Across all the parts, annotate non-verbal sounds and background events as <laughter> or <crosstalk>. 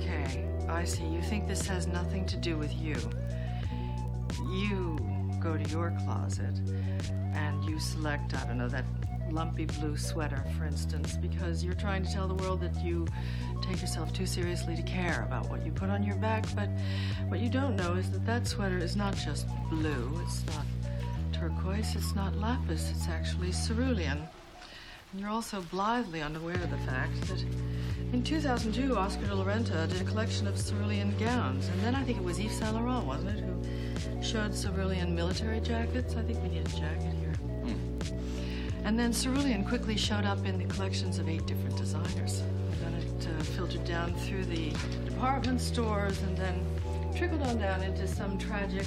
Okay. I see. You think this has nothing to do with you. You go to your closet and you select, I don't know, that lumpy blue sweater, for instance, because you're trying to tell the world that you take yourself too seriously to care about what you put on your back. But what you don't know is that that sweater is not just blue, it's not turquoise, it's not lapis, it's actually cerulean. And you're also blithely unaware of the fact that in 2002, Oscar de la Renta did a collection of cerulean gowns. And then I think it was Yves Saint Laurent, wasn't it, who showed cerulean military jackets? I think we need a jacket here. And then cerulean quickly showed up in the collections of eight different designers. And then it uh, filtered down through the department stores and then trickled on down into some tragic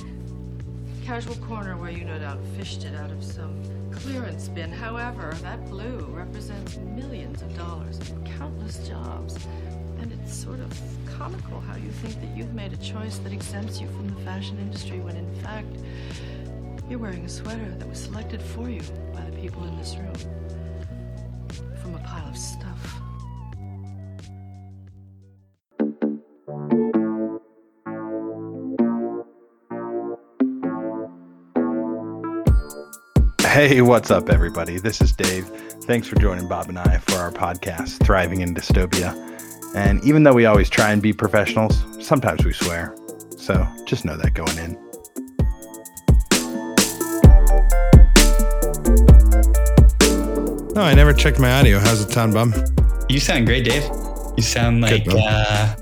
casual corner where you no doubt fished it out of some clearance bin. However, that blue represents millions of dollars and countless jobs. And it's sort of comical how you think that you've made a choice that exempts you from the fashion industry when in fact you're wearing a sweater that was selected for you by the people in this room from a pile of stuff. Hey, what's up, everybody? This is Dave. Thanks for joining Bob and I for our podcast, Thriving in Dystopia. And even though we always try and be professionals, sometimes we swear. So just know that going in. No, I never checked my audio. How's it sound, Bum? You sound great, Dave. You sound like Good, uh,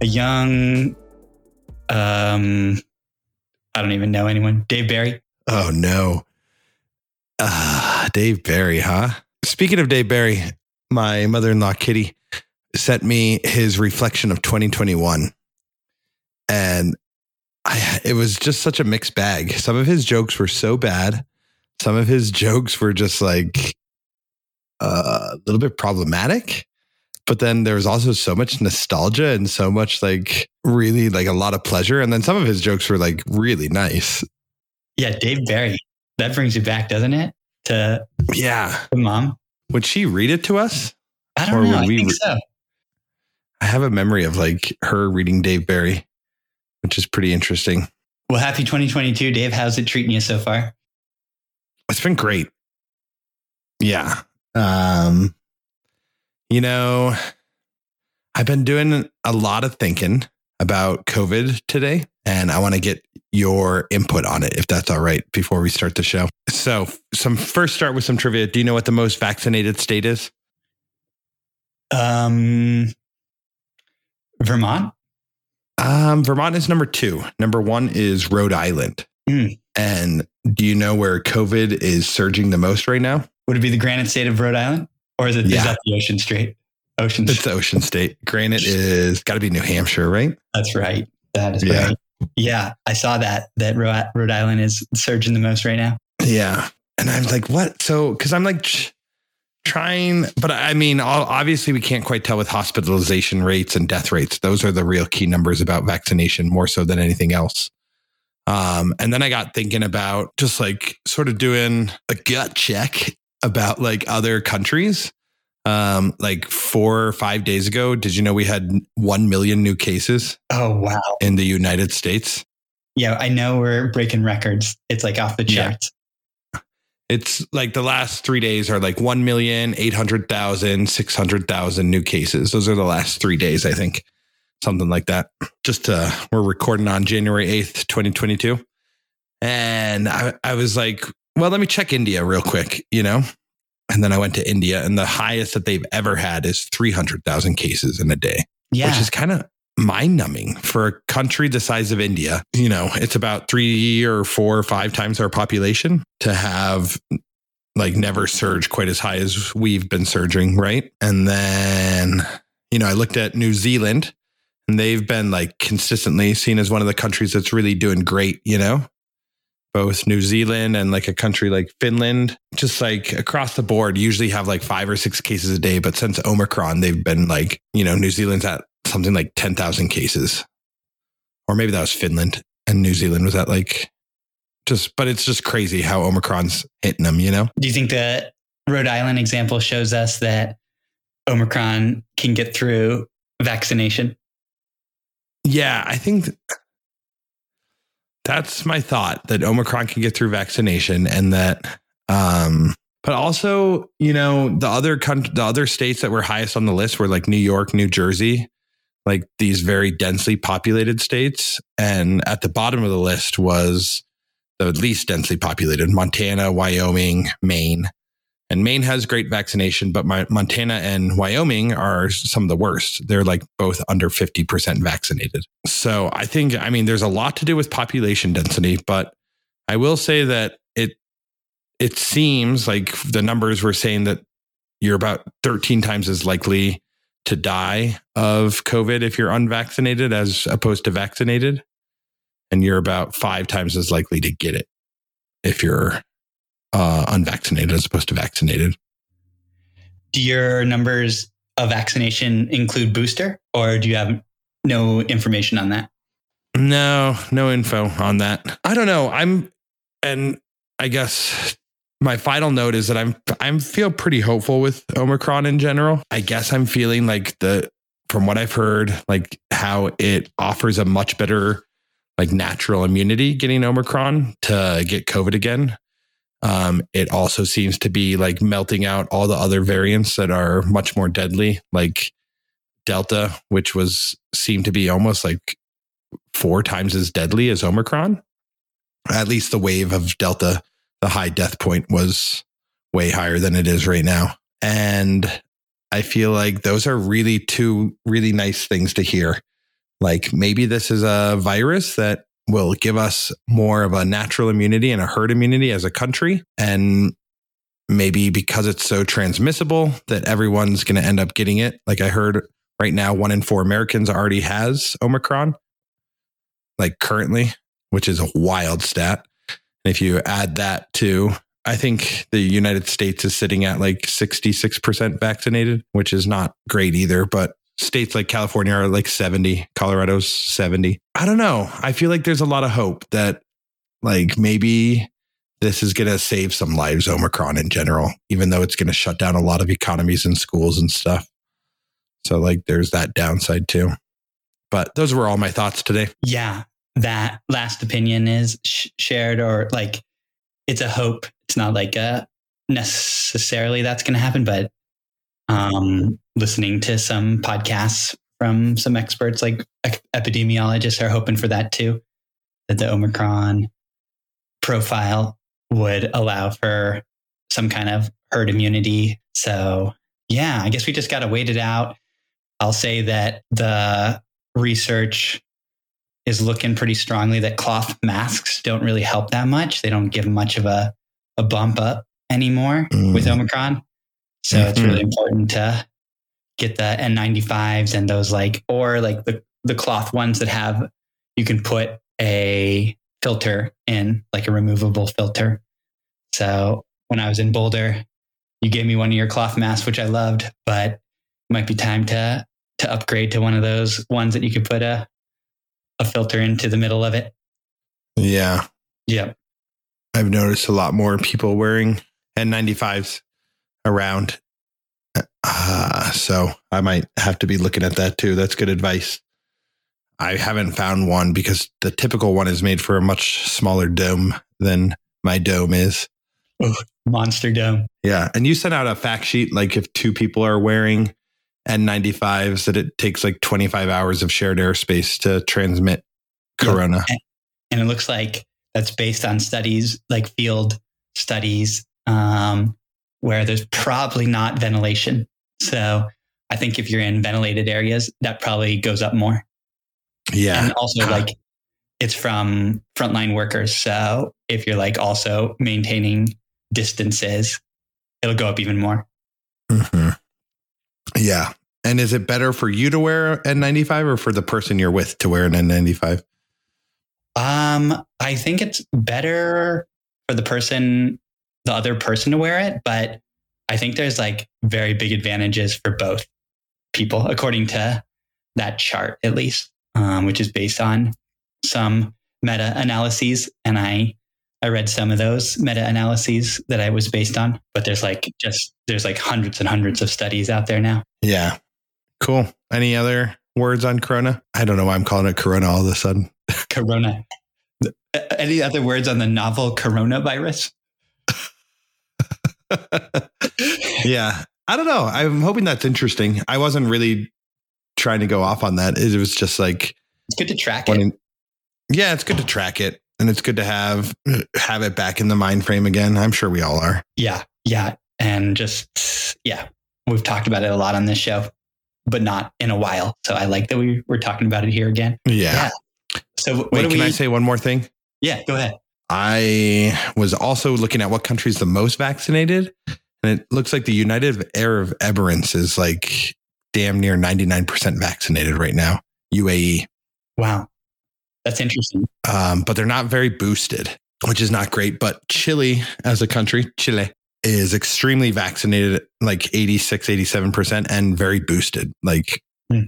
a young, um, I don't even know anyone. Dave Barry. Oh no. Ah, Dave Barry, huh? Speaking of Dave Barry, my mother-in-law Kitty sent me his reflection of 2021. And I it was just such a mixed bag. Some of his jokes were so bad. Some of his jokes were just like uh, a little bit problematic. But then there was also so much nostalgia and so much like really like a lot of pleasure. And then some of his jokes were like really nice. Yeah, Dave Barry. That brings you back, doesn't it? To Yeah. the mom. Would she read it to us? I don't Or know. I we think re- so. I have a memory of like her reading Dave Barry, which is pretty interesting. Well, happy 2022, Dave. How's it treating you so far? It's been great. Yeah. Um, you know, I've been doing a lot of thinking about COVID today, and I want to get your input on it, if that's all right, before we start the show. So, some first start with some trivia. Do you know what the most vaccinated state is? Um, Vermont. Um, Vermont is number two. Number one is Rhode Island. Mm. And do you know where COVID is surging the most right now? Would it be the Granite State of Rhode Island, or is it is Yeah. that the Ocean State? Ocean. It's the Ocean State. Granite is got to be New Hampshire, right? That's right. That is Yeah. right. Yeah, I saw that. That Rhode Island is surging the most right now. Yeah. And I'm like, what? So, because I'm like trying, but I mean, obviously, we can't quite tell with hospitalization rates and death rates. Those are the real key numbers about vaccination more so than anything else. Um, and then I got thinking about just like sort of doing a gut check about like other countries. Um, like four or five days ago, did you know we had 1 million new cases Oh wow. in the United States? Yeah, I know we're breaking records. It's like off the Yeah. charts. It's like the last three days are like 1,800,000, 600,000 new cases. Those are the last three days, I think. Something like that. Just uh, we're recording on January 8th, 2022. And I, I was like, well, let me check India real quick, you know? And then I went to India, and the highest that they've ever had is 300,000 cases in a day Yeah. which is kind of mind numbing for a country the size of India. You know, it's about three or four or five times our population to have like never surge quite as high as we've been surging, right? And then, you know, I looked at New Zealand and they've been like consistently seen as one of the countries that's really doing great, you know? Both New Zealand and like a country like Finland, just like across the board, usually have like five or six cases a day. But since Omicron, they've been like, you know, New Zealand's at something like 10,000 cases. Or maybe that was Finland. and New Zealand was at like just, but it's just crazy how Omicron's hitting them, you know? Do you think the Rhode Island example shows us that Omicron can get through vaccination? Yeah, I think that's my thought that Omicron can get through vaccination and that, um, but also, you know, the other country, the other states that were highest on the list were like New York, New Jersey, like these very densely populated states. And at the bottom of the list was the least densely populated Montana, Wyoming, Maine. And Maine has great vaccination, but my, Montana and Wyoming are some of the worst. They're like both under 50% vaccinated. So I think, I mean, there's a lot to do with population density, but I will say that it, it seems like the numbers were saying that you're about 13 times as likely to die of COVID if you're unvaccinated as opposed to vaccinated. And you're about five times as likely to get it if you're uh, unvaccinated as opposed to vaccinated. Do your numbers of vaccination include booster or do you have no information on that? No, no info on that. I don't know. I'm, and I guess my final note is that I'm I'm feel pretty hopeful with Omicron in general. I guess I'm feeling like the from what I've heard, like how it offers a much better like natural immunity getting Omicron to get COVID again. Um, it also seems to be like melting out all the other variants that are much more deadly, like Delta, which was seemed to be almost like four times as deadly as Omicron. At least the wave of Delta the high death point was way higher than it is right now. And I feel like those are really two really nice things to hear. Like maybe this is a virus that will give us more of a natural immunity and a herd immunity as a country. And maybe because it's so transmissible that everyone's going to end up getting it. Like I heard right now, one in four Americans already has Omicron, like currently, which is a wild stat. And if you add that to, I think the United States is sitting at like 66% vaccinated, which is not great either. But states like California are like 70, Colorado's 70. I don't know. I feel like there's a lot of hope that like maybe this is going to save some lives, Omicron in general, even though it's going to shut down a lot of economies and schools and stuff. So, like, there's that downside too. But those were all my thoughts today. Yeah that last opinion is sh- shared or like it's a hope. It's not like a necessarily that's going to happen, but um, listening to some podcasts from some experts like epidemiologists are hoping for that too, that the Omicron profile would allow for some kind of herd immunity. So, yeah, I guess we just got to wait it out. I'll say that the research is looking pretty strongly that cloth masks don't really help that much. They don't give much of a, a bump up anymore mm. with Omicron. So mm-hmm. it's really important to get the N95s and those like, or like the, the cloth ones that have, you can put a filter in, like a removable filter. So when I was in Boulder, you gave me one of your cloth masks, which I loved, but it might be time to to upgrade to one of those ones that you could put a a filter into the middle of it. Yeah. Yeah. I've noticed a lot more people wearing N95s around. Uh, so I might have to be looking at that too. That's good advice. I haven't found one because the typical one is made for a much smaller dome than my dome is. Oh, monster dome. Yeah. And you sent out a fact sheet like if two people are wearing N95s that it takes like 25 hours of shared airspace to transmit corona. And, and it looks like that's based on studies, like field studies, um, where there's probably not ventilation. So I think if you're in ventilated areas, that probably goes up more. Yeah. And also, uh, like, it's from frontline workers. So if you're like also maintaining distances, it'll go up even more. Mm-hmm. Yeah. And is it better for you to wear N95 or for the person you're with to wear an N95? Um, I think it's better for the person, the other person to wear it, but I think there's like very big advantages for both people, according to that chart, at least, um, which is based on some meta analyses, and I I read some of those meta analyses that I was based on. But there's like just there's like hundreds and hundreds of studies out there now. Yeah. Cool. Any other words on Corona? I don't know why I'm calling it Corona all of a sudden. Corona. <laughs> Any other words on the novel coronavirus? <laughs> yeah. I don't know. I'm hoping that's interesting. I wasn't really trying to go off on that. It was just like It's good to track wanting, it. yeah, it's good to track it and it's good to have have it back in the mind frame again. I'm sure we all are. Yeah, yeah, and just yeah, we've talked about it a lot on this show, but not in a while. So I like that we we're talking about it here again. Yeah. So what Wait, can we? I say one more thing? yeah, go ahead. I was also looking at what country's the most vaccinated, and it looks like the United Arab Emirates is like damn near 99% vaccinated right now. UAE. Wow, that's interesting. um, but they're not very boosted, which is not great. But Chile, as a country, Chile is extremely vaccinated, like 86, 87%, and very boosted, like Hmm.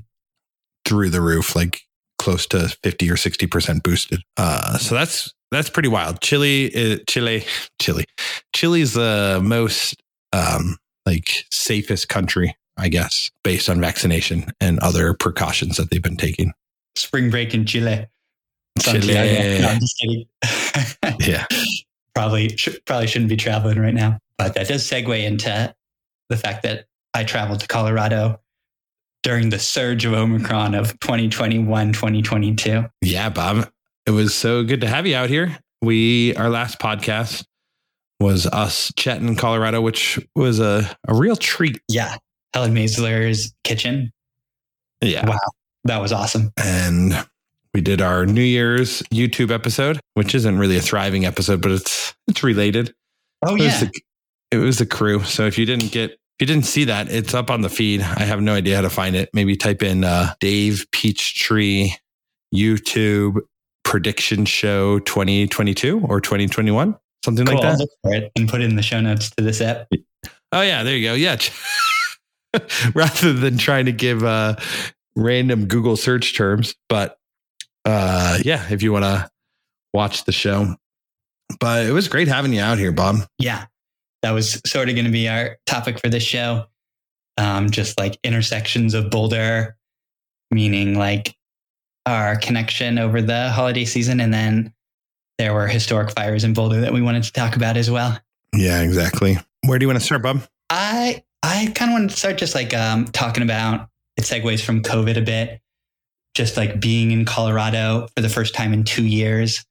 through the roof, like close to 50 or 60% boosted. Uh, so that's that's pretty wild. Chile, is, Chile, Chile, Chile is the most um, like safest country, I guess, based on vaccination and other precautions that they've been taking. Spring break in Chile. Chile. No, I'm just kidding. <laughs> Yeah. probably sh- probably shouldn't be traveling right now, but that does segue into the fact that I traveled to Colorado during the surge of Omicron of 2021, 2022. Yeah, Bob. It was so good to have you out here. We our last podcast was us chatting in Colorado, which was a, a real treat. Yeah. Helen Maisler's kitchen. Yeah. Wow. That was awesome. And we did our New Year's YouTube episode, which isn't really a thriving episode, but it's it's related. Oh, it yeah. was the, it was the crew. So if you didn't get if you didn't see that, it's up on the feed. I have no idea how to find it. Maybe type in uh, Dave Peachtree YouTube prediction show 2022 or 2021, something cool. like I'll that. look for it and put it in the show notes to this app. Oh yeah, there you go. Yeah. <laughs> Rather than trying to give uh, random Google search terms, but uh, yeah, if you want to watch the show. But it was great having you out here, Bob. Yeah. That was sort of going to be our topic for this show. Um, just like intersections of Boulder, meaning like our connection over the holiday season. And then there were historic fires in Boulder that we wanted to talk about as well. Yeah, exactly. Where do you want to start, Bob? I I kind of want to start just like um, talking about it segues from COVID a bit, just like being in Colorado for the first time in two years.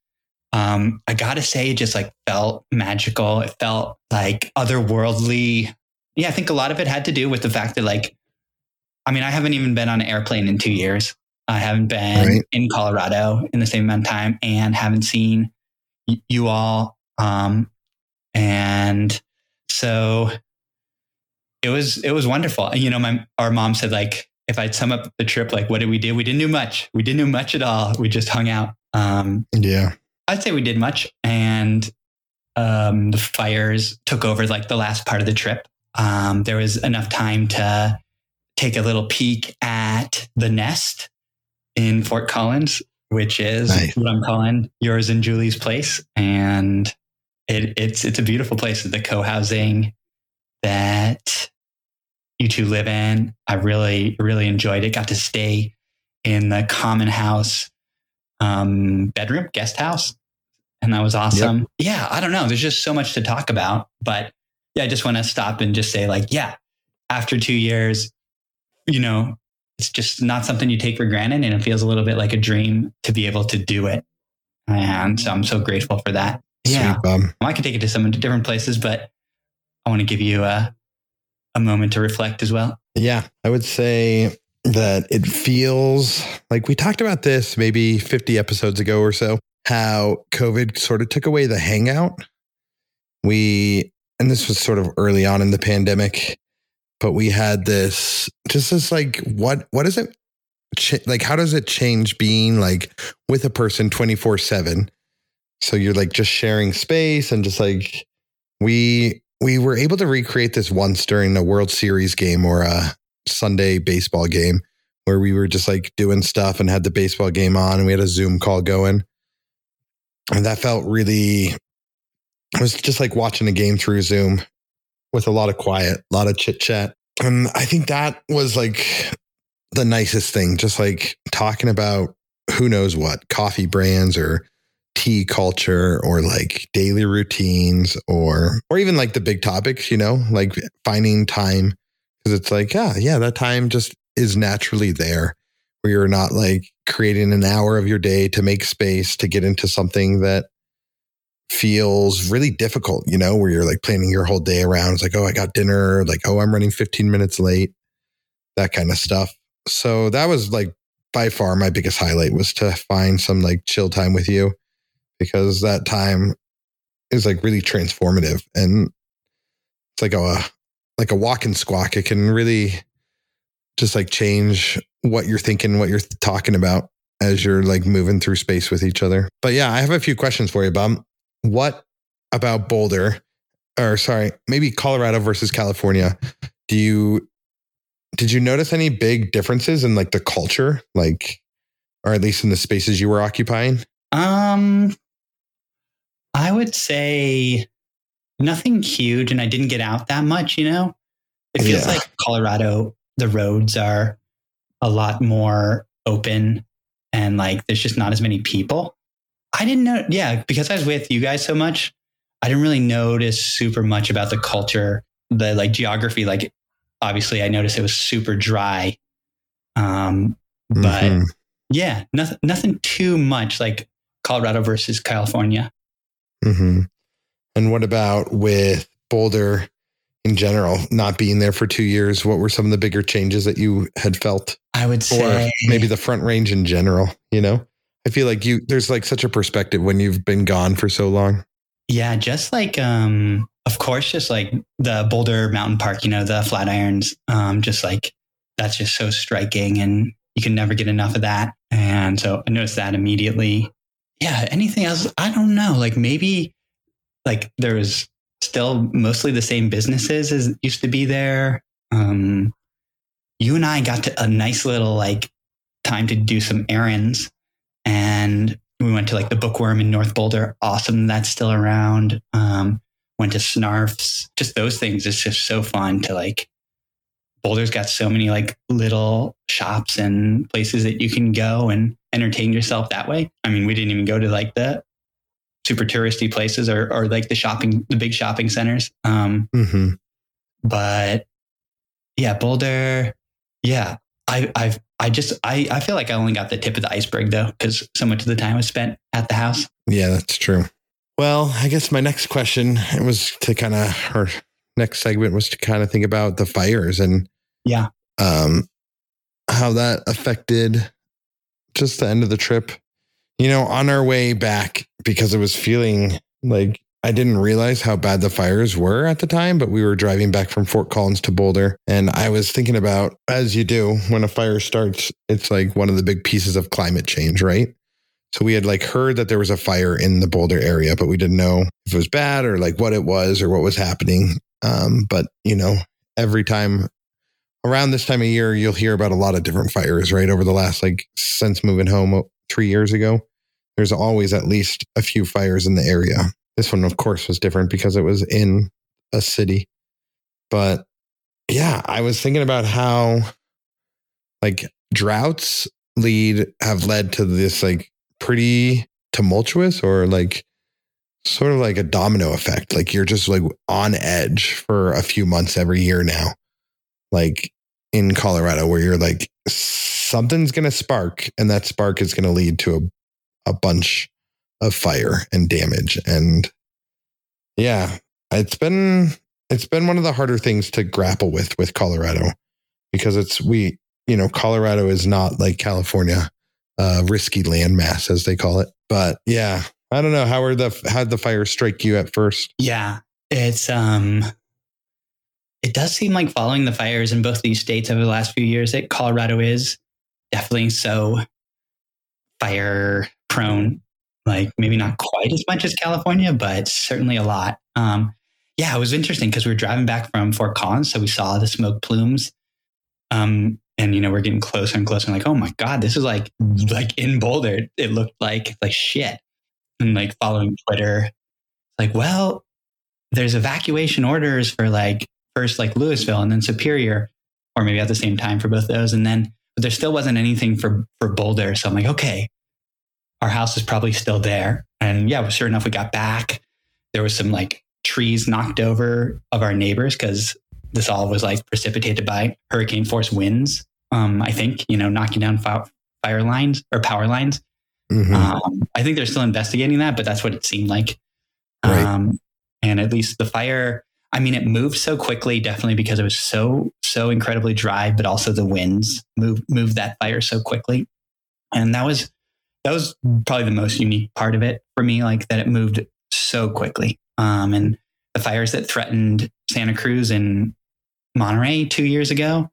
Um, I gotta say, it just like felt magical. It felt like otherworldly. Yeah, I think a lot of it had to do with the fact that like, I mean, I haven't even been on an airplane in two years. I haven't been Right. in Colorado in the same amount of time, and haven't seen y- you all. Um, and so it was it was wonderful. You know, my our mom said like if I'd sum up the trip, like what did we do? We didn't do much. We didn't do much at all. We just hung out. Um, Yeah. I'd say we did much, and um, the fires took over like the last part of the trip. Um, there was enough time to take a little peek at the nest in Fort Collins, which is Nice. what I'm calling yours and Julie's place, and it, it's it's a beautiful place. The co-housing that you two live in, I really really enjoyed it. Got to stay in the common house um, bedroom, guest house. And that was awesome. Yeah, I don't know. There's just so much to talk about. But yeah, I just want to stop and just say, like, yeah, after two years, you know, it's just not something you take for granted. And it feels a little bit like a dream to be able to do it. And so I'm so grateful for that. Yeah. Sweet, I could take it to some different places, but I want to give you a, a moment to reflect as well. Yeah, I would say that it feels like we talked about this maybe 50 episodes ago or so, how COVID sort of took away the hangout. We, and this was sort of early on in the pandemic, but we had this just this like, what, what is it? Like, how does it change being like with a person 24 7? So you're like just sharing space and just like, we, we were able to recreate this once during a World Series game or a Sunday baseball game where we were just like doing stuff and had the baseball game on and we had a Zoom call going. And that felt really, it was just like watching a game through Zoom with a lot of quiet, a lot of chit chat. And I think that was like the nicest thing, just like talking about who knows what coffee brands or tea culture or like daily routines or or even like the big topics you know like finding time because it's like yeah yeah that time just is naturally there where you're not like creating an hour of your day to make space to get into something that feels really difficult you know where you're like planning your whole day around. It's like oh i got dinner like oh i'm running 15 minutes late that kind of stuff. So that was like by far my biggest highlight was to find some like chill time with you because that time is like really transformative and it's like a like a walk and squawk. It can really just like change what you're thinking what you're talking about as you're like moving through space with each other. But yeah i have a few questions for you bob what about boulder or sorry maybe colorado versus california do you did you notice any big differences in like the culture like or at least in the spaces you were occupying Um, I would say nothing huge, and I didn't get out that much. You know, it feels Yeah. like Colorado. The roads are a lot more open, and like there's just not as many people. I didn't know. Yeah, because I was with you guys so much, I didn't really notice super much about the culture, the like geography. Like, obviously, I noticed it was super dry. Um, but Mhm. yeah, nothing, nothing too much like Colorado versus California. Mm-hmm. And what about with Boulder in general, not being there for two years? What were some of the bigger changes that you had felt? I would Or say maybe the front range in general, you know? I feel like you there's like such a perspective when you've been gone for so long. yeah, just like um, of course, just like the Boulder Mountain Park, you know, the Flatirons, um, just like that's just so striking, and you can never get enough of that. And so I noticed that immediately. Yeah, anything else? I don't know. Like maybe like there was still mostly the same businesses as used to be there. Um, you and I got to a nice little like time to do some errands and we went to like the bookworm in North Boulder. Awesome. That's still around. Um, went to Snarfs. Just those things. It's just so fun to like, Boulder's got so many like little shops and places that you can go and entertain yourself that way. I mean, we didn't even go to like the super touristy places or, or like the shopping, the big shopping centers. Um, hmm but yeah, Boulder. Yeah, I, I've, I just, I, I feel like I only got the tip of the iceberg though, because so much of the time was spent at the house. Yeah, that's true. Well, I guess my next question was to kind of our next segment was to kind of think about the fires and Yeah. um how that affected just the end of the trip. You know, on our way back because it was feeling like I didn't realize how bad the fires were at the time, but we were driving back from Fort Collins to Boulder. And I was thinking about, as you do, when a fire starts, it's like one of the big pieces of climate change, right? So we had like heard that there was a fire in the Boulder area, but we didn't know if it was bad or like what it was or what was happening. Um, but you know, every time around this time of year, you'll hear about a lot of different fires, right? Over the last like since moving home uh, three years ago, there's always at least a few fires in the area. This one, of course, was different because it was in a city. But yeah, I was thinking about how like droughts lead have led to this like pretty tumultuous or like sort of like a domino effect. Like you're just like on edge for a few months every year now. Like in Colorado, where you're like, something's going to spark, and that spark is going to lead to a, a bunch of fire and damage. And yeah, it's been it's been one of the harder things to grapple with with Colorado because it's we you know Colorado is not like California, uh, risky landmass as they call it. But yeah, I don't know how are the how did the fire strike you at first? Yeah, it's um, it does seem like following the fires in both these states over the last few years that Colorado is definitely so fire prone. Like maybe not quite as much as California, but certainly a lot. Um, yeah, it was interesting because we were driving back from Fort Collins, so we saw the smoke plumes. Um, and you know we're getting closer and closer. And like, oh my god, this is like like in Boulder. It looked like like shit. and like following Twitter. Like, well, there's evacuation orders for like first like Louisville and then Superior, or maybe at the same time for both those. And then, but there still wasn't anything for for Boulder. So I'm like, okay, our house is probably still there. And yeah, sure enough, we got back. There was some like trees knocked over of our neighbors because this all was like precipitated by hurricane force winds. Um, I think you know knocking down fire, fire lines or power lines. Mhm. Um, I think they're still investigating that, but that's what it seemed like. Right. Um, and at least the fire, I mean, it moved so quickly, definitely because it was so, so incredibly dry, but also the winds moved, moved that fire so quickly. And that was, that was probably the most unique part of it for me, like that it moved so quickly. Um, and the fires that threatened Santa Cruz and Monterey two years ago,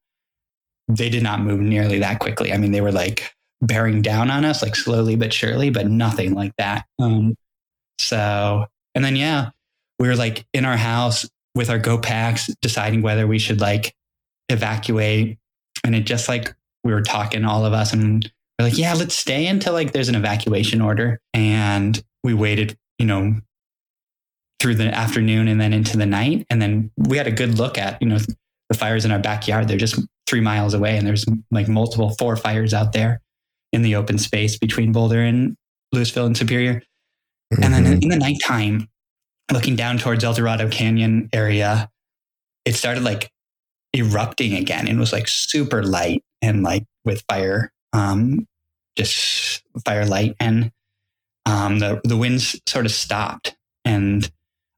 they did not move nearly that quickly. I mean, they were like bearing down on us, like slowly but surely, but nothing like that. Um, so, and then, yeah, we were like in our house with our go packs, deciding whether we should like evacuate. And it just like, we were talking, all of us, and we're like, yeah, let's stay until like there's an evacuation order. And we waited, you know, through the afternoon and then into the night. And then we had a good look at, you know, the fires in our backyard. They're just three miles away, and there's like multiple four fires out there in the open space between Boulder and Louisville and Superior. And then Mhm. in the nighttime, looking down towards Eldorado Canyon area, it started like erupting again and was like super light and like with fire, um, just firelight. And um, the, the winds sort of stopped. And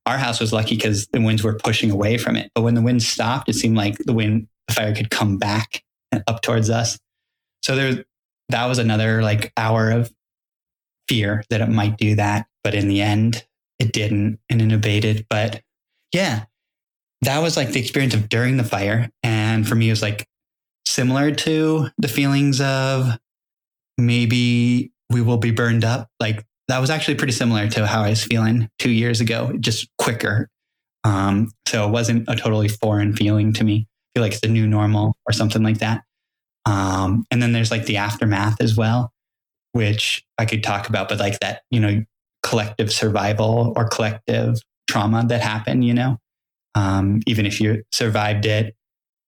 our house was lucky because the winds were pushing away from it. But when the wind stopped, it seemed like the wind, the fire could come back up towards us. So there, that was another like hour of fear that it might do that. But in the end, it didn't and it abated. But yeah, that was like the experience of during the fire. And for me, it was like similar to the feelings of maybe we will be burned up. Like that was actually pretty similar to how I was feeling two years ago, just quicker. Um, so it wasn't a totally foreign feeling to me. I feel like it's the new normal or something like that. Um, and then there's like the aftermath as well, which I could talk about, but like that, you know, collective survival or collective trauma that happened, you know, um, even if you survived it,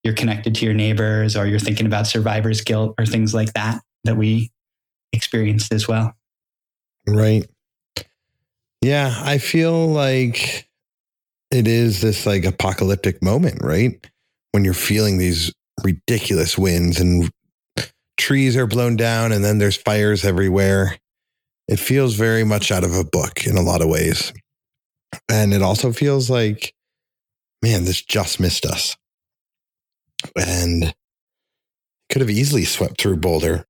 you're connected to your neighbors or you're thinking about survivor's guilt or things like that that we experienced as well. Right. Yeah, I feel like it is this like apocalyptic moment, right? When you're feeling these ridiculous winds and trees are blown down and then there's fires everywhere. It feels very much out of a book in a lot of ways. And it also feels like, man, this just missed us. And could have easily swept through Boulder.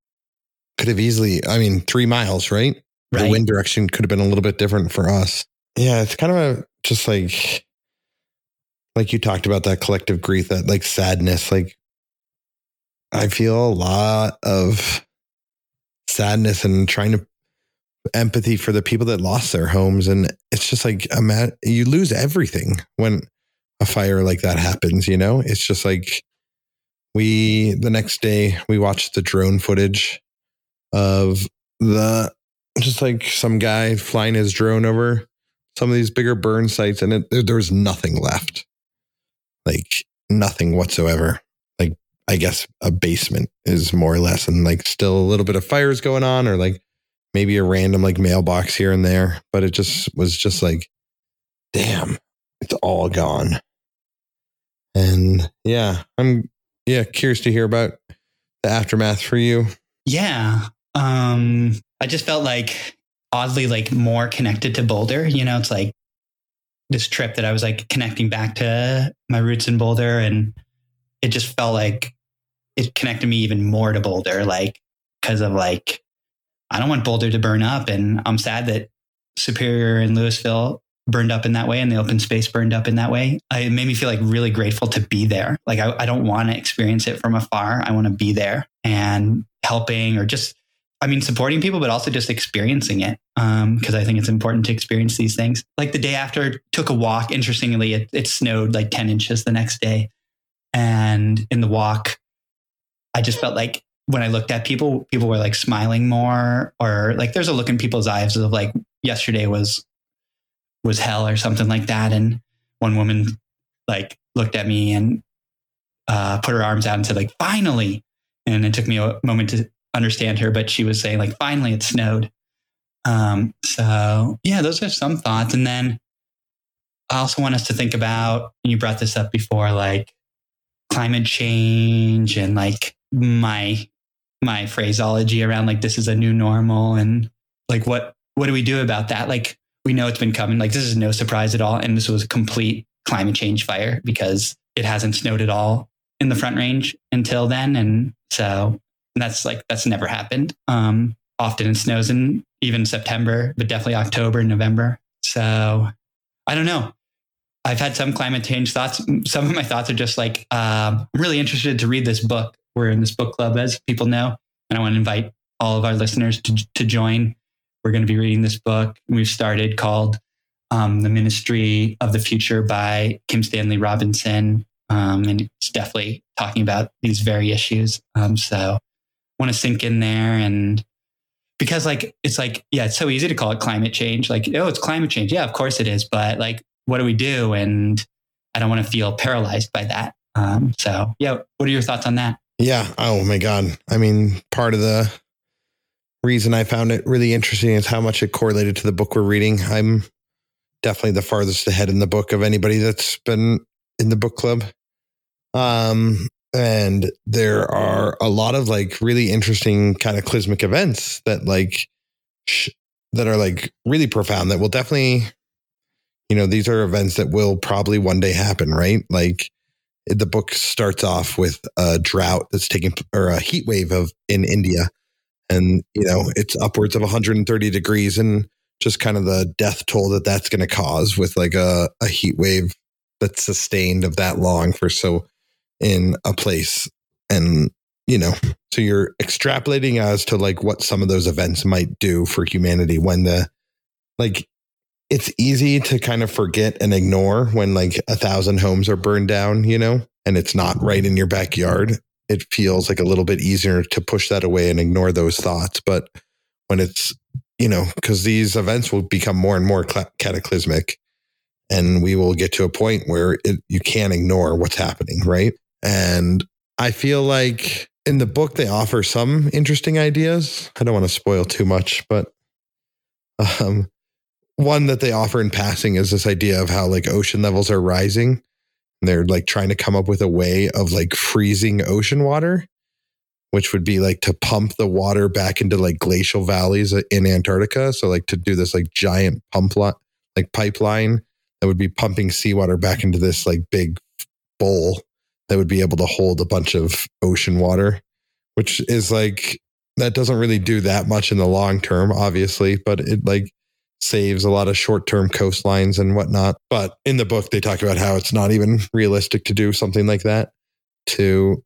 Could have easily, I mean, three miles, right? the wind direction could have been a little bit different for us. Yeah, it's kind of a just like like you talked about that collective grief, that like sadness. Like I feel a lot of sadness and trying to empathy for the people that lost their homes, and it's just like you lose everything when a fire like that happens. You know, it's just like we the next day we watched the drone footage of the just like some guy flying his drone over some of these bigger burn sites and it, there, was nothing left. Like nothing whatsoever. Like i guess a basement is more or less and like still a little bit of fires going on or like maybe a random like mailbox here and there but it just was just like damn it's all gone. And yeah i'm yeah curious to hear about the aftermath for you Yeah. Um, I just felt like oddly like more connected to Boulder. You know, it's like this trip that I was like connecting back to my roots in Boulder and it just felt like it connected me even more to Boulder, like because of like I don't want Boulder to burn up and I'm sad that Superior and Louisville burned up in that way and the open space burned up in that way. It made me feel like really grateful to be there. Like I, I don't want to experience it from afar. I want to be there and helping or just I mean, supporting people, but also just experiencing it. Um, cause I think it's important to experience these things. Like the day after took a walk, interestingly, it, it snowed like 10 inches the next day. And in the walk, I just felt like when I looked at people, people were like smiling more or like there's a look in people's eyes of like yesterday was was hell or something like that. And one woman like looked at me and uh, put her arms out and said like, finally. And it took me a moment to understand her, but she was saying like, finally it snowed. Um, so yeah, those are some thoughts. And then I also want us to think about, you brought this up before, like climate change and like my, my phraseology around like, this is a new normal and like, what, what do we do about that? Like, we know it's been coming. Like, this is no surprise at all. And this was a complete climate change fire because it hasn't snowed at all in the front range until then. And so that's like, that's never happened. Um, often it snows in even September, but definitely October, November. So I don't know. I've had some climate change thoughts. Some of my thoughts are just like, um, I'm really interested to read this book. We're in this book club, as people know, and I want to invite all of our listeners to, to join. We're going to be reading this book. We've started called um, The Ministry of the Future by Kim Stanley Robinson. Um, and it's definitely talking about these very issues. Um, so want to sink in there and because like it's like yeah it's so easy to call it climate change. Like oh it's climate change. Yeah of course it is but like what do we do? And i don't want to feel paralyzed by that. Um, so yeah what are your thoughts on that? Yeah oh my god. I mean part of the reason i found it really interesting is how much it correlated to the book we're reading. I'm definitely the farthest ahead in the book of anybody that's been in the book club. Um and there are a lot of like really interesting cataclysmic events that like sh- that are like really profound that will definitely you know these are events that will probably one day happen right? Like the book starts off with a drought that's taking or a heat wave of in india and you know it's upwards of 130 degrees and just kind of the death toll that that's going to cause with like a, a heat wave that's sustained of that long for so in a place. And you know so you're extrapolating as to like what some of those events might do for humanity when the like it's easy to kind of forget and ignore when like a thousand homes are burned down you know and it's not right in your backyard it feels like a little bit easier to push that away and ignore those thoughts but when it's you know because these events will become more and more cataclysmic and we will get to a point where it, you can't ignore what's happening right and I feel like in the book, they offer some interesting ideas. I don't want to spoil too much, but um, one that they offer in passing is this idea of how like ocean levels are rising. They're like trying to come up with a way of like freezing ocean water, which would be like to pump the water back into like glacial valleys uh, in Antarctica. So like to do this like giant pump line, like pipeline that would be pumping seawater back into this like big bowl that would be able to hold a bunch of ocean water, which is like that doesn't really do that much in the long term, obviously, but it like saves a lot of short term coastlines and whatnot. But in the book, they talk about how it's not even realistic to do something like that. To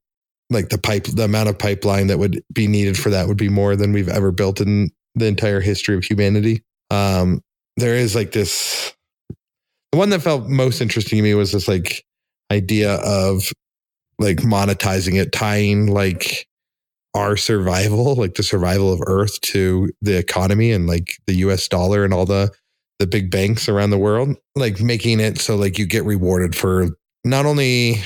like the pipe, the amount of pipeline that would be needed for that would be more than we've ever built in the entire history of humanity. Um, there is like this. The one that felt most interesting to me was this like idea of like monetizing it, tying like our survival, like the survival of Earth to the economy and like the US dollar and all the the big banks around the world, like making it so like you get rewarded for not only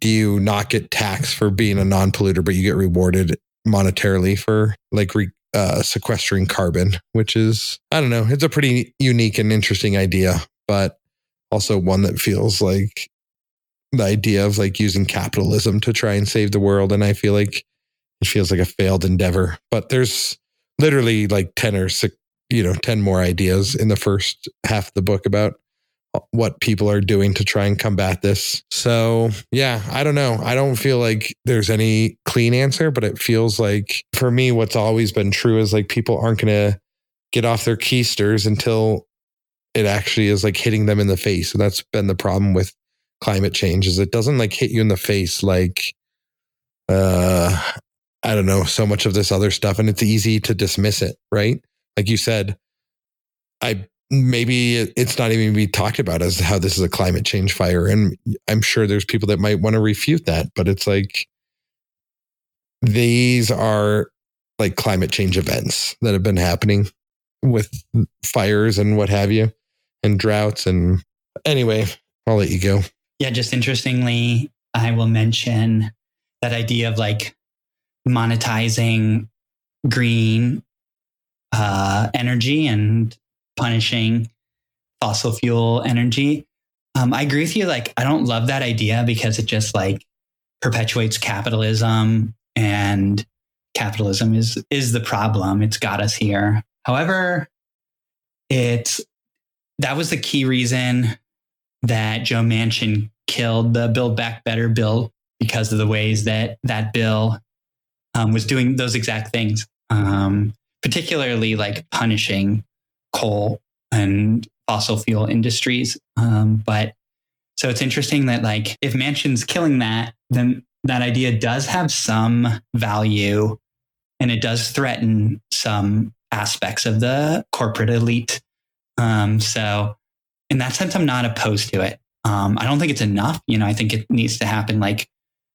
do you not get taxed for being a non-polluter, but you get rewarded monetarily for like re, uh, sequestering carbon, which is I don't know, it's a pretty unique and interesting idea, but also one that feels like the idea of like using capitalism to try and save the world. And I feel like it feels like a failed endeavor. But there's literally like 10 or six, you know, 10 more ideas in the first half of the book about what people are doing to try and combat this. So, yeah, I don't know. I don't feel like there's any clean answer, but it feels like for me, what's always been true is like people aren't going to get off their keisters until it actually is like hitting them in the face. And that's been the problem with climate change is it doesn't like hit you in the face like uh I don't know, so much of this other stuff and it's easy to dismiss it, right? Like you said, I maybe it's not even be talked about as how this is a climate change fire and I'm sure there's people that might want to refute that, but it's like these are like climate change events that have been happening with fires and what have you and droughts and anyway i'll let you go Yeah, just interestingly, I will mention that idea of like monetizing green uh, energy and punishing fossil fuel energy. Um, I agree with you. Like, I don't love that idea because it just like perpetuates capitalism, and capitalism is is the problem. It's got us here. However, it that was the key reason that Joe Manchin killed the Build Back Better bill because of the ways that that bill um, was doing those exact things, um, particularly like punishing coal and fossil fuel industries. Um, but so it's interesting that like if Manchin's killing that, then that idea does have some value, and it does threaten some aspects of the corporate elite. Um, so in that sense, I'm not opposed to it. Um, I don't think it's enough. You know, I think it needs to happen like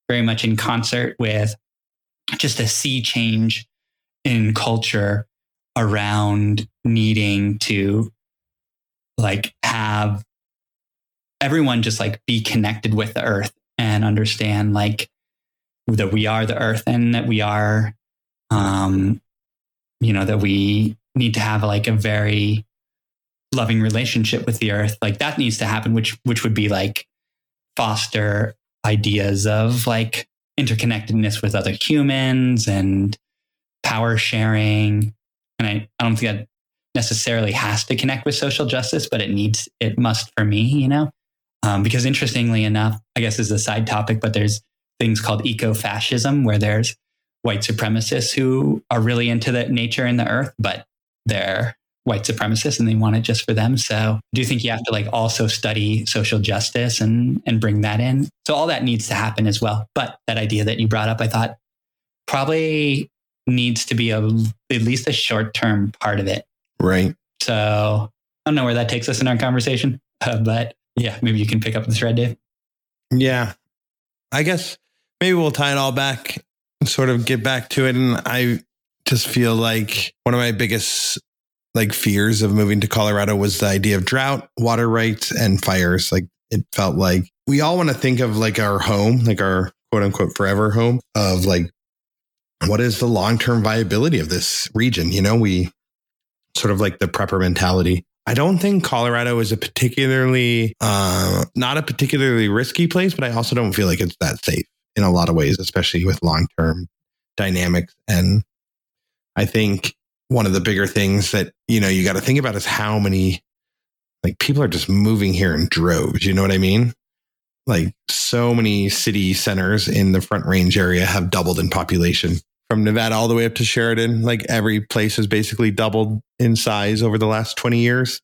very much in concert with just a sea change in culture around needing to like have everyone just like be connected with the earth and understand like that we are the earth and that we are um you know that we need to have like a very loving relationship with the earth. Like that needs to happen which which would be like foster ideas of like interconnectedness with other humans and power sharing. And i, I don't think that necessarily has to connect with social justice but it needs it must for me you know? Um, because interestingly enough i guess is a side topic but there's things called eco-fascism where there's white supremacists who are really into the nature and the earth but they're white supremacists and they want it just for them. So I do think you have to like also study social justice and and bring that in. So all that needs to happen as well. But that idea that you brought up, I thought probably needs to be a at least a short term part of it. right So I don't know where that takes us in our conversation, uh, <laughs> but yeah, maybe you can pick up the thread, Dave. Yeah. I guess maybe we'll tie it all back and sort of get back to it. And I just feel like one of my biggest like fears of moving to Colorado was the idea of drought, water rights, and fires. Like it felt like we all want to think of like our home, like our quote unquote forever home of like what is the long term viability of this region? You know, we sort of like the prepper mentality. I don't think Colorado is a particularly uh, not a particularly risky place, but I also don't feel like it's that safe in a lot of ways, especially with long term dynamics. And I think one of the bigger things that you know you got to think about is how many like people are just moving here in droves. You know what I mean? Like so many city centers in the Front Range area have doubled in population from Nevada all the way up to Sheridan. Like every place has basically doubled in size over the last 20 years,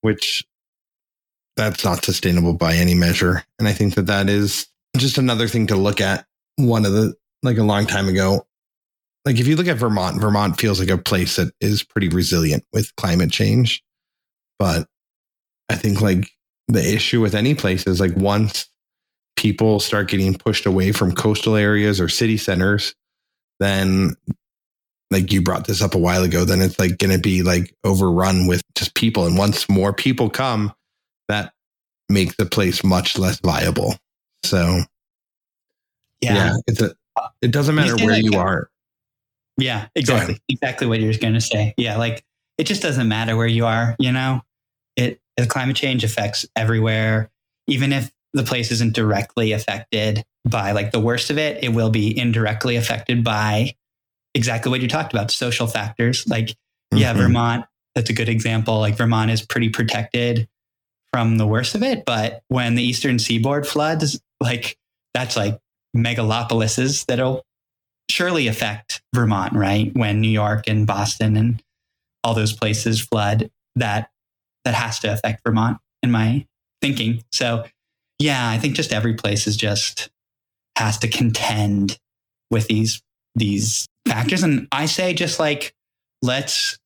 which that's not sustainable by any measure. And I think that that is just another thing to look at. One of the, like a long time ago, like if you look at Vermont, Vermont feels like a place that is pretty resilient with climate change. But I think like the issue with any place is like once people start getting pushed away from coastal areas or city centers, then like you brought this up a while ago, then it's like going to be like overrun with just people. And once more people come, that makes the place much less viable. So yeah, it's a, it doesn't matter where that you are. Yeah, exactly. Exactly what you're going to say. Yeah, like it just doesn't matter where you are, you know? It the climate change affects everywhere. Even if the place isn't directly affected by like the worst of it, it will be indirectly affected by exactly what you talked about, social factors. Like yeah, Mhm. Vermont, that's a good example. Like Vermont is pretty protected from the worst of it, but when the eastern seaboard floods, like that's like megalopolises that'll surely affect Vermont, right? When New York and Boston and all those places flood, that that has to affect Vermont in my thinking. So yeah, I think just every place is just has to contend with these these factors. And I say just like let's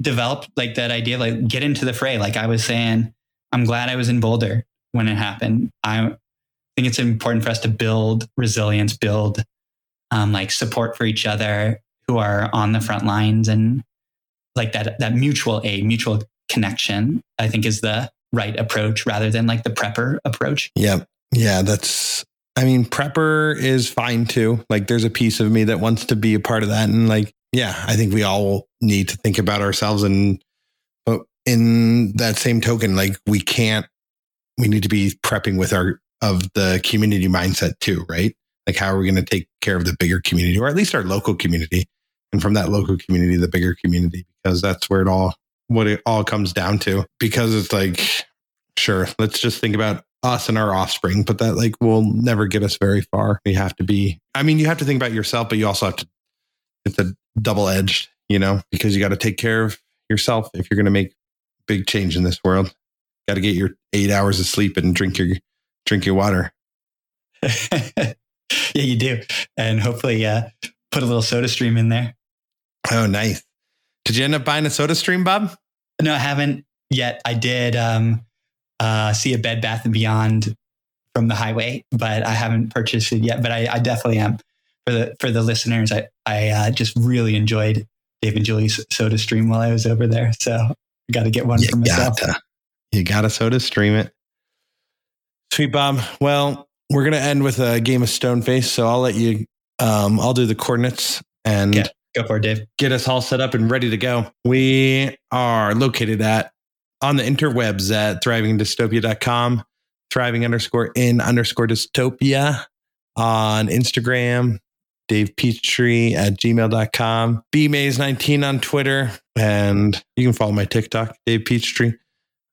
develop like that idea like get into the fray. Like I was saying, I'm glad I was in Boulder when it happened. I think it's important for us to build resilience, build um, like support for each other who are on the front lines and like that that mutual aid, mutual connection, I think is the right approach rather than like the prepper approach. Yep. Yeah, that's I mean, prepper is fine too. Like there's a piece of me that wants to be a part of that. And like, yeah, I think we all need to think about ourselves and but in that same token, like we can't we need to be prepping with our of the community mindset too, right? Like how are we going to take care of the bigger community or at least our local community? And from that local community, the bigger community, because that's where it all what it all comes down to. Because it's like, sure, let's just think about us and our offspring, but that like will never get us very far. We have to be, I mean, you have to think about yourself, but you also have to, it's a double edged, you know, because you got to take care of yourself if you're going to make big change in this world. Got to get your eight hours of sleep and drink your, drink your water. <laughs> <laughs> yeah, you do. And hopefully, uh, put a little soda stream in there. Oh, nice. Did you end up buying a soda stream, Bob? No, I haven't yet. I did. Um, uh, see a Bed Bath and Beyond from the highway, but I haven't purchased it yet. But I, I definitely am for the for the listeners. I I uh, just really enjoyed Dave and Julie's Soda Stream while I was over there, so I got to get one you for myself. Gotta, you got to Soda Stream it. Sweet Bob. Well, we're gonna end with a game of Stoneface, so I'll let you. Um, I'll do the coordinates and. Yeah, go for it, Dave. Get us all set up and ready to go. We are located at on the interwebs at thrivingdystopia.com, thriving underscore in underscore dystopia on Instagram, Dave Peachtree at gmail.com, bmaze19 on Twitter, and you can follow my TikTok, Dave Peachtree.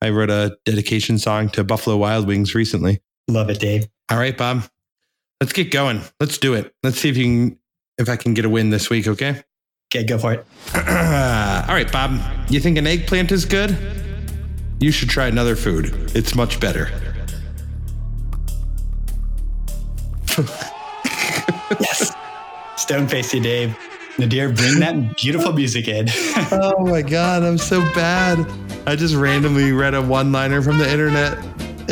I wrote a dedication song to Buffalo Wild Wings recently. Love it, Dave. All right, Bob. Let's get going. Let's do it. Let's see if you can if I can get a win this week, okay? Okay, go for it. <clears throat> All right, Bob. You think an eggplant is good? You should try another food. It's much better. <laughs> yes. Stone facey Dave. Nadir, bring that beautiful music in. <laughs> oh my God, I'm so bad. I just randomly read a one liner from the internet.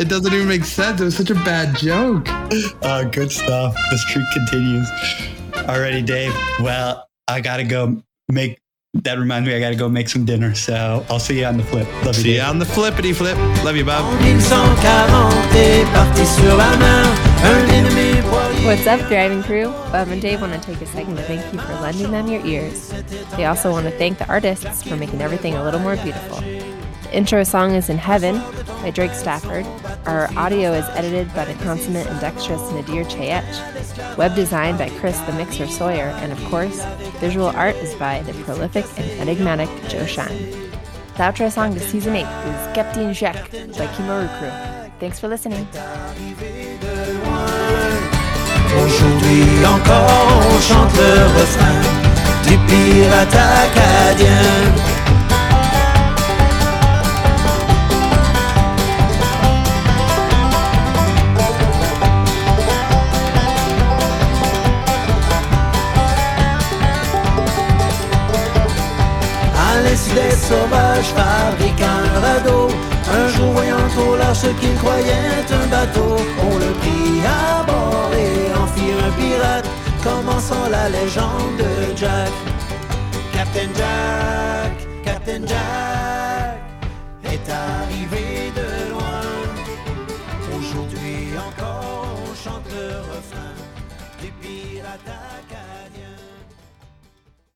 It doesn't even make sense. It was such a bad joke. Oh, <laughs> good stuff. The streak continues. Alrighty, Dave. Well, I got to go make that reminds me, I got to go make some dinner. So I'll see you on the flip. Love see you, you on the flippity flip. Love you, Bob. What's up, driving crew? Bob and Dave want to take a second to thank you for lending them your ears. They also want to thank the artists for making everything a little more beautiful. The intro song is In Heaven by Drake Stafford. Our audio is edited by the consummate and dexterous Nadir Chayech. Web design by Chris the Mixer Sawyer. And of course, visual art is by the prolific and enigmatic Joe Shine. The outro song to season 8 is Captain Jack by Kimaru Crew. Thanks for listening. Aujourd'hui encore, on chante le refrain des pirates acadiens. Sauvages fabriquent un radeau. Un jour voyant trop large ce qu'ils croyaient un bateau, on le prit à bord et en fit un pirate, commençant la légende de Jack. Captain Jack, Captain Jack